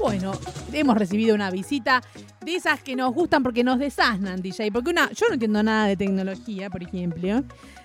Bueno, hemos recibido una visita de esas que nos gustan porque nos desasnan, DJ. Porque una, yo no entiendo nada de tecnología, por ejemplo.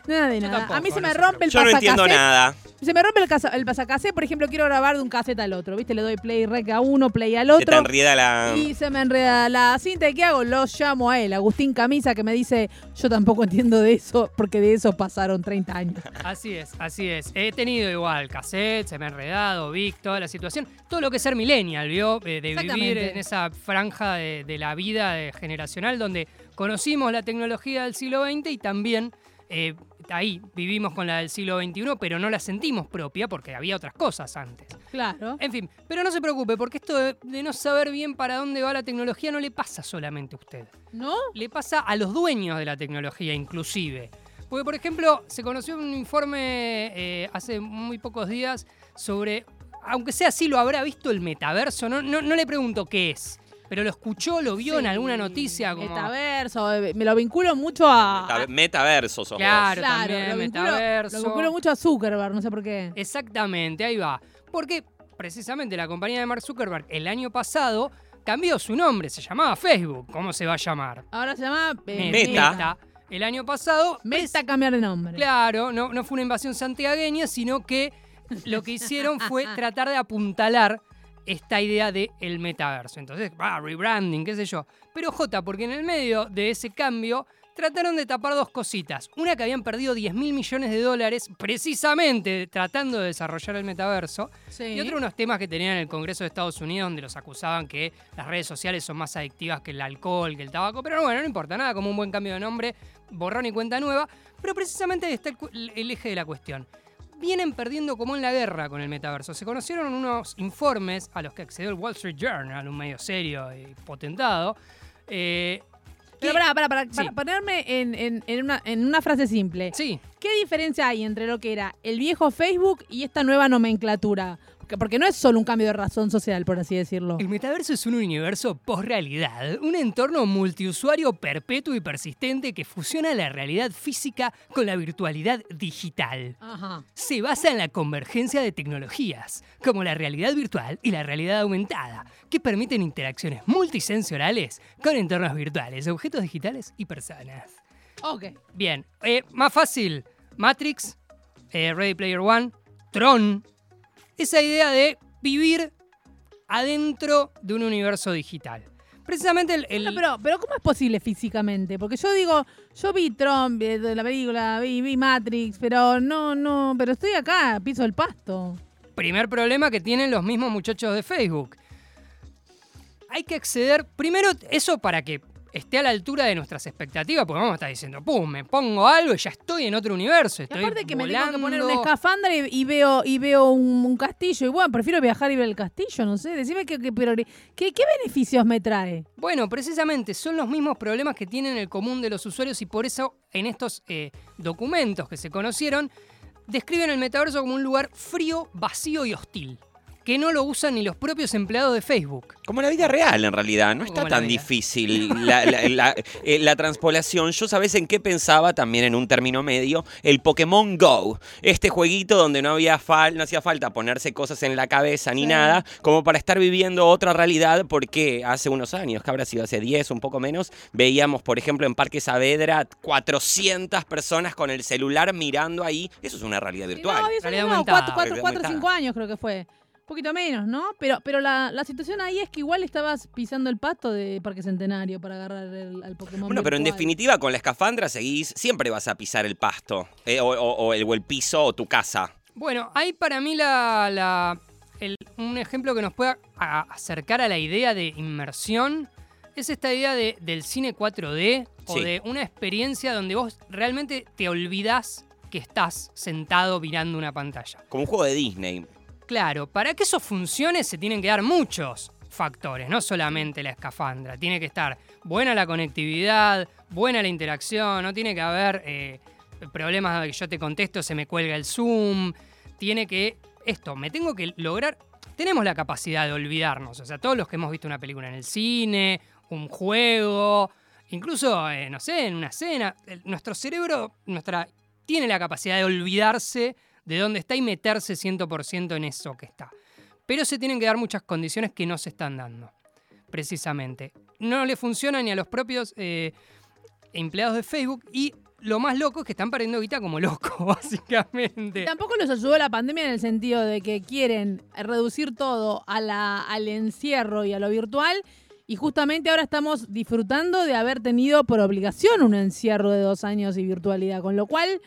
Nada de Yo nada. tampoco, a mí se me rompe el Yo no entiendo nada. Se me rompe el, casa- el pasacassette, por ejemplo, quiero grabar de un cassette al otro, ¿viste? Le doy play rec a uno, play al Se te otro. enrieda la. Y se me enreda la cinta. ¿Y qué hago? Lo llamo a él, Agustín Camisa, que me dice, yo tampoco entiendo de eso, porque de eso pasaron 30 años. Así es, así es. He tenido igual cassette, se me ha enredado, Vic, toda la situación. Todo lo que es ser millennial, ¿vio? Eh, de vivir en esa franja de, de la vida generacional donde conocimos la tecnología del siglo XX y también eh, ahí vivimos con la del siglo XXI, pero no la sentimos propia porque había otras cosas antes. Claro. En fin, pero no se preocupe, porque esto de, de no saber bien para dónde va la tecnología no le pasa solamente a usted. ¿No? Le pasa a los dueños de la tecnología, inclusive. Porque, por ejemplo, se conoció un informe eh, hace muy pocos días sobre, aunque sea así, lo habrá visto el metaverso. No, no, no le pregunto qué es, pero lo escuchó, lo vio en alguna noticia. Como... Metaverso, eh, me lo vinculo mucho a... Meta- Metaverso sos Claro, Claro, también, lo vinculo, metaverso. lo vinculo mucho a Zuckerberg, no sé por qué. Exactamente, ahí va. Porque precisamente la compañía de Mark Zuckerberg el año pasado cambió su nombre, se llamaba Facebook. ¿Cómo se va a llamar? Ahora se llama... eh, Meta. El año pasado Meta cambiar de nombre. Claro, no, no fue una invasión santiagueña, sino que lo que hicieron fue tratar de apuntalar esta idea de el metaverso. Entonces, ah, rebranding, qué sé yo. Pero J, porque en el medio de ese cambio trataron de tapar dos cositas. Una que habían perdido 10 mil millones de dólares precisamente tratando de desarrollar el metaverso. Sí. Y otro unos temas que tenían en el Congreso de Estados Unidos donde los acusaban que las redes sociales son más adictivas que el alcohol, que el tabaco. Pero bueno, no importa nada, como un buen cambio de nombre, borrón y cuenta nueva. Pero precisamente está el eje de la cuestión. Vienen perdiendo como en la guerra con el metaverso. Se conocieron unos informes a los que accedió el Wall Street Journal, un medio serio y potentado. eh, Pero Sí. para ponerme en, en- en una, en una frase simple. Sí, ¿Qué diferencia hay entre lo que era el viejo Facebook y esta nueva nomenclatura? Porque, no es solo un cambio de razón social, por así decirlo. El metaverso es un universo post-realidad, un entorno multiusuario perpetuo y persistente que fusiona la realidad física con la virtualidad digital. Ajá. Se basa en la convergencia de tecnologías, como la realidad virtual y la realidad aumentada, que permiten interacciones multisensoriales con entornos virtuales, objetos digitales y personas. Ok. Bien, eh, más fácil, Matrix, eh, Ready Player One, Tron, esa idea de vivir adentro de un universo digital. Precisamente el... el- No, pero, pero ¿cómo es posible físicamente? Porque yo digo, yo vi Trump, vi la película, vi, vi Matrix, pero no, no, pero estoy acá, piso el pasto. primer problema que tienen los mismos muchachos de Facebook. Hay que acceder, primero eso para que esté a la altura de nuestras expectativas, porque vamos a estar diciendo, pum, me pongo algo y ya estoy en otro universo. Y Estoy aparte que me tengo que poner volando. una escafandra y, y veo y veo un, un castillo. Y bueno, prefiero viajar y ver el castillo, no sé. Decime qué, qué, pero- qué- qué beneficios me trae. Bueno, precisamente son los mismos problemas que tienen el común de los usuarios y por eso en estos eh, documentos que se conocieron describen el metaverso como un lugar frío, vacío y hostil, que no lo usan ni los propios empleados de Facebook. Como la vida real, en realidad. No está Como tan vida. difícil la, la- la- eh, la transpolación. Yo, ¿sabes en qué pensaba también en un término medio? El Pokémon Go. Este jueguito donde no, había fal- no hacía falta ponerse cosas en la cabeza ni Sí. nada, como para estar viviendo otra realidad, porque hace unos años, que habrá sido hace 10, un poco menos, veíamos, por ejemplo, en Parque Saavedra 400 personas con el celular mirando ahí. Eso es una realidad virtual. No, 10 Realidad no, aumentada. 4, 4, Realidad 4 aumentada. 5 años creo que fue. Un poquito menos, ¿no? Pero, pero la, la situación ahí es que igual estabas pisando el pasto de Parque Centenario para agarrar el, al Pokémon. Bueno, pero en definitiva, con la escafandra seguís, siempre vas a pisar el pasto, eh, o, o- o el, o el piso o tu casa. Bueno, hay para mí la, la- el- un ejemplo que nos pueda acercar a la idea de inmersión es esta idea de- del cine 4D o Sí. de una experiencia donde vos realmente te olvidás que estás sentado mirando una pantalla. Como un juego de Disney. Claro, para que eso funcione se tienen que dar muchos factores, no solamente la escafandra. Tiene que estar buena la conectividad, buena la interacción, no tiene que haber eh, problemas de que yo te contesto, se me cuelga el Zoom. Tiene que, esto, me tengo que lograr, tenemos la capacidad de olvidarnos, o sea, todos los que hemos visto una película en el cine, un juego, incluso, eh, no sé, en una cena, nuestro cerebro, nuestra, tiene la capacidad de olvidarse de dónde está y meterse 100% en eso que está. Pero se tienen que dar muchas condiciones que no se están dando, precisamente. No le funciona ni a los propios eh, empleados de Facebook y lo más loco es que están perdiendo guita como locos, básicamente. Tampoco los ayudó la pandemia en el sentido de que quieren reducir todo a la, al encierro y a lo virtual. Y justamente ahora estamos disfrutando de haber tenido por obligación un encierro de dos años y virtualidad. Con lo cual,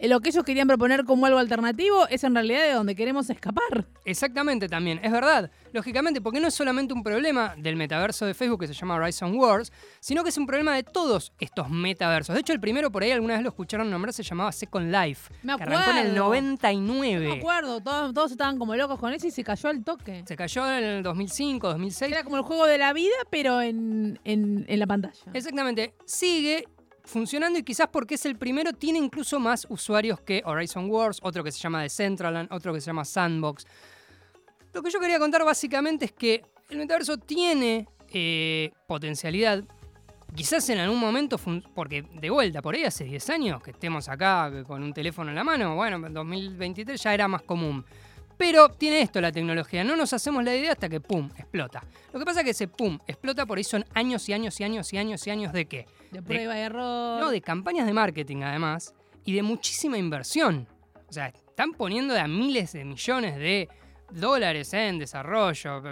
lo que ellos querían proponer como algo alternativo es en realidad de donde queremos escapar. Exactamente también, es verdad. Lógicamente, porque no es solamente un problema del metaverso de Facebook que se llama Horizon Wars, sino que es un problema de todos estos metaversos. De hecho, el primero por ahí alguna vez lo escucharon nombrar, se llamaba Second Life. Me Que arrancó en el acuerdo. 99. No me acuerdo, todos, todos estaban como locos con eso y se cayó al toque. Se cayó en el 2005, 2006. Era como el juego de la vida, pero en, en- en la pantalla. Exactamente. Sigue funcionando y quizás porque es el primero tiene incluso más usuarios que Horizon Wars, otro que se llama Decentraland, otro que se llama Sandbox. Lo que yo quería contar básicamente es que el metaverso tiene eh, potencialidad. Quizás en algún momento, porque de vuelta, por ahí hace 10 años que estemos acá con un teléfono en la mano, bueno, en 2023 ya era más común. Pero tiene esto la tecnología, no nos hacemos la idea hasta que pum, explota. Lo que pasa es que ese pum, explota por ahí son años y años y años y años y años de qué? De prueba de, y error. No, de campañas de marketing además y de muchísima inversión. O sea, están poniendo de a miles de millones de dólares en desarrollo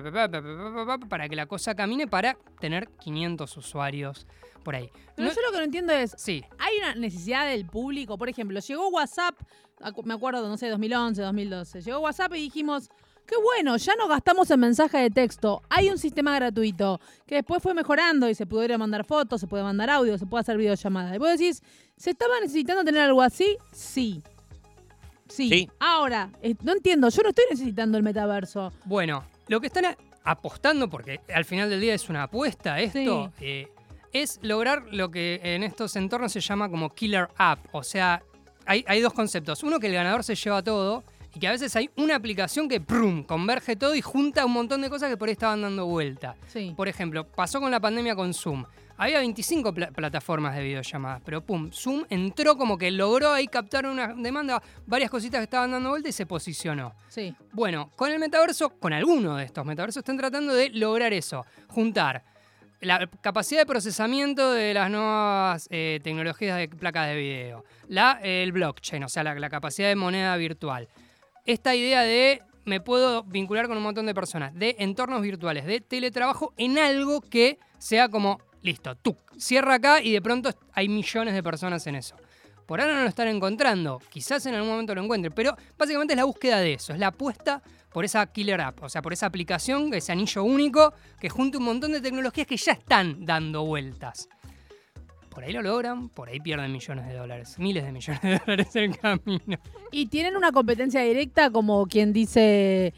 para que la cosa camine para tener 500 usuarios por ahí. No, yo lo que no entiendo es, sí. hay una necesidad del público, por ejemplo, llegó WhatsApp, me acuerdo, no sé, 2011, 2012, llegó WhatsApp y dijimos, qué bueno, ya no gastamos en mensaje de texto. Hay un sistema gratuito que después fue mejorando y se pudieron mandar fotos, se puede mandar audio, se puede hacer videollamada. Y vos decís, ¿se estaba necesitando tener algo así? Sí. Sí. Sí. Ahora, eh, no entiendo, yo no estoy necesitando el metaverso. Bueno, lo que están apostando, porque al final del día es una apuesta esto, eh, es lograr lo que en estos entornos se llama como killer app. O sea, hay, hay dos conceptos. Uno, que el ganador se lleva todo y que a veces hay una aplicación que prum, converge todo y junta un montón de cosas que por ahí estaban dando vuelta. Sí. Por ejemplo, pasó con la pandemia con Zoom. Había 25 pla- plataformas de videollamadas, pero pum, Zoom entró como que logró ahí captar una demanda, varias cositas que estaban dando vuelta y se posicionó. Sí. Bueno, con el metaverso, con alguno de estos metaversos, están tratando de lograr eso, juntar la capacidad de procesamiento de las nuevas eh, tecnologías de placas de video, la, el blockchain, o sea, la, la capacidad de moneda virtual. Esta idea de me puedo vincular con un montón de personas, de entornos virtuales, de teletrabajo en algo que sea como, listo, tú, cierra acá y de pronto hay millones de personas en eso. Por ahora no lo están encontrando, quizás en algún momento lo encuentren, pero básicamente es la búsqueda de eso, es la apuesta por esa killer app, o sea, por esa aplicación, ese anillo único que junte un montón de tecnologías que ya están dando vueltas. Por ahí lo logran, por ahí pierden millones de dólares, miles de millones de dólares en el camino. Y tienen una competencia directa como quien dice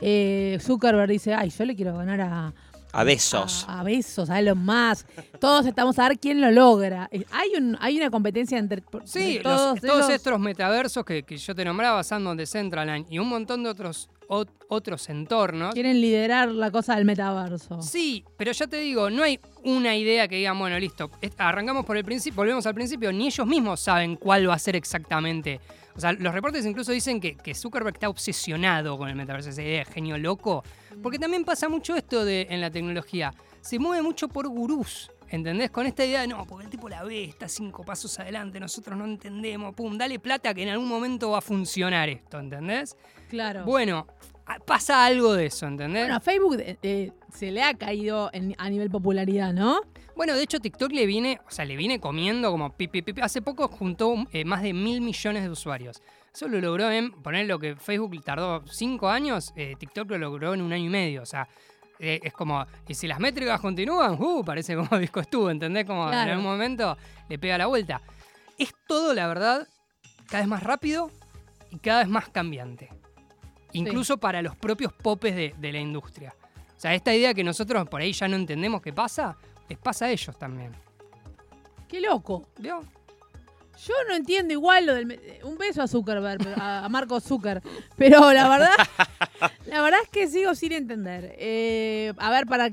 eh, Zuckerberg dice, ay, yo le quiero ganar a, A besos. a, a besos, a Elon Musk. Todos estamos a ver quién lo logra. Eh, Hay un hay una competencia entre, Sí, los- todos, estos metaversos que, que yo te nombraba, Sandbox, Decentraland y un montón de otros, ot- otros entornos. quieren liderar la cosa del metaverso. Sí, pero ya te digo, no hay una idea que digan, bueno, listo, arrancamos por el principio, volvemos al principio, ni ellos mismos saben cuál va a ser exactamente. O sea, los reportes incluso dicen que, que Zuckerberg está obsesionado con el metaverso, esa idea de genio loco, porque también pasa mucho esto de, en la tecnología, se mueve mucho por gurús. ¿Entendés? Con esta idea de no, porque el tipo la ve, está cinco pasos adelante, nosotros no entendemos, pum, dale plata que en algún momento va a funcionar esto, ¿entendés? Claro. Bueno, pasa algo de eso, ¿entendés? Bueno, a Facebook eh, se le ha caído en- a nivel popularidad, ¿no? Bueno, de hecho TikTok le viene, o sea, le viene comiendo como pi, pi, pi, pi. Hace poco juntó eh, más de mil millones de usuarios. Eso lo logró en poner lo que Facebook tardó cinco años, eh, TikTok lo logró en un año y medio. O sea, eh, es como, y si las métricas continúan, uh, parece como disco estuvo, ¿entendés? Como en algún momento le pega la vuelta. Es todo, la verdad, cada vez más rápido y cada vez más cambiante. Incluso para los propios popes de, de la industria. O sea, esta idea que nosotros por ahí ya no entendemos qué pasa, les pasa a ellos también. Qué loco. ¿Vio? Yo no entiendo igual lo del... me- eh, Un beso a Zuckerberg, pero- a, Marco Zucker. Pero la verdad, la verdad es que sigo sin entender. Eh, a ver, para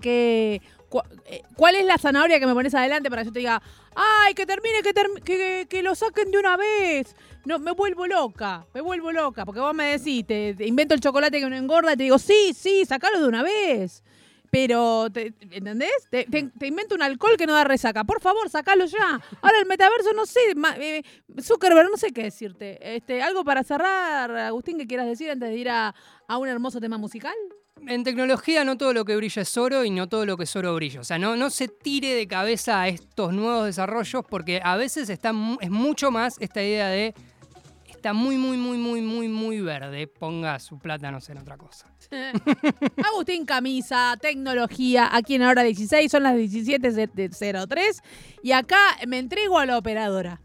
cu- eh, ¿cuál es la zanahoria que me pones adelante para que yo te diga, ay, que termine, que, term- que, que lo saquen de una vez? No, me vuelvo loca, me vuelvo loca, porque vos me decís, te, te invento el chocolate que no engorda y te digo, sí, sí, sacalo de una vez. Pero, te- ¿entendés? Te, invento un alcohol que no da resaca. Por favor, sacalo ya. Ahora el metaverso, no sé, eh, Zuckerberg, no sé qué decirte. Este, ¿Algo para cerrar, Agustín, que quieras decir antes de ir a, a un hermoso tema musical? En tecnología no todo lo que brilla es oro y no todo lo que es oro brilla. O sea, no, no se tire de cabeza a estos nuevos desarrollos porque a veces está, es mucho más esta idea de está muy, muy, muy, muy, muy, muy verde. Ponga su plata, no en otra cosa. Agustín Camisa, tecnología, aquí en la hora 16, son las 17.03 y acá me entrego a la operadora.